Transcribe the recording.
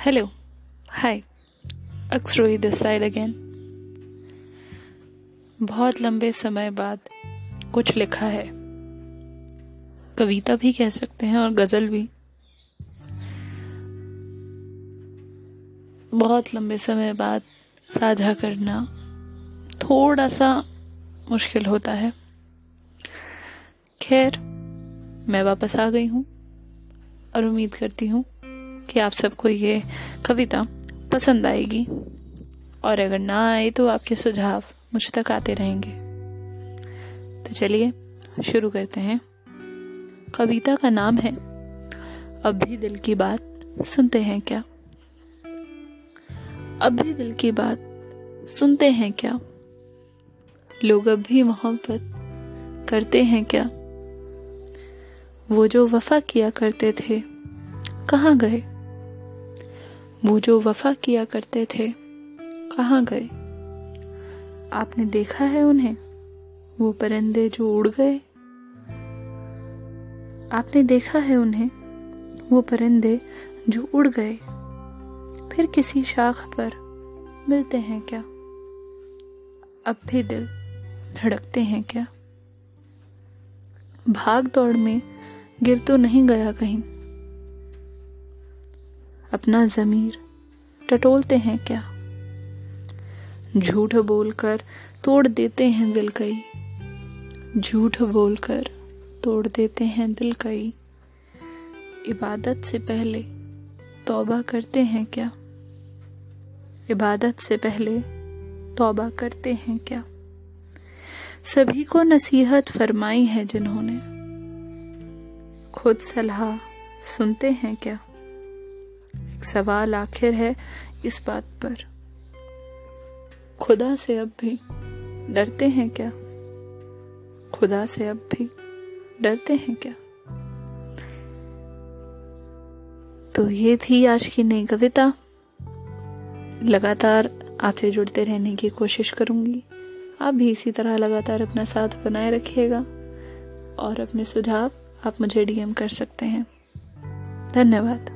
Hello hi अक्सरोही this side again बहुत लंबे समय बाद कुछ लिखा है। कविता भी कह सकते हैं और गज़ल भी। बहुत लंबे समय बाद साझा करना थोड़ा सा मुश्किल होता है। खैर, मैं वापस आ गई हूँ और उम्मीद करती हूँ कि आप सबको ये कविता पसंद आएगी। और अगर ना आए तो आपके सुझाव मुझ तक आते रहेंगे। तो चलिए, शुरू करते हैं। कविता का नाम है, अब भी दिल की बात सुनते हैं क्या? अब भी दिल की बात सुनते हैं क्या? लोग अब भी मोहब्बत करते हैं क्या? वो जो वफा किया करते थे, कहाँ गए? वो जो वफा किया करते थे, कहाँ गए? आपने देखा है उन्हें? वो परिंदे जो उड़ गए? आपने देखा है उन्हें? वो परिंदे जो उड़ गए? फिर किसी शाख पर मिलते हैं क्या? अब भी दिल धड़कते हैं क्या? भाग दौड़ में गिर तो नहीं गया कहीं। अपना ज़मीर, टटोलते हैं क्या? झूठ बोलकर तोड़ देते हैं दिल कई। झूठ बोलकर तोड़ देते हैं दिल कई। इबादत से पहले तौबा करते हैं क्या? इबादत से पहले तौबा करते हैं क्या? सभी को नसीहत फरमाई है जिन्होंने। खुद सलाह सुनते हैं क्या? सवाल आखिर है इस बात पर। खुदा से अब भी डरते हैं क्या? खुदा से अब भी डरते हैं क्या? तो ये थी आज की नई कविता। लगातार आपसे जुड़ते रहने की कोशिश करूँगी। आप भी इसी तरह लगातार अपना साथ बनाए रखिएगा और अपने सुझाव आप मुझे डीएम कर सकते हैं। धन्यवाद।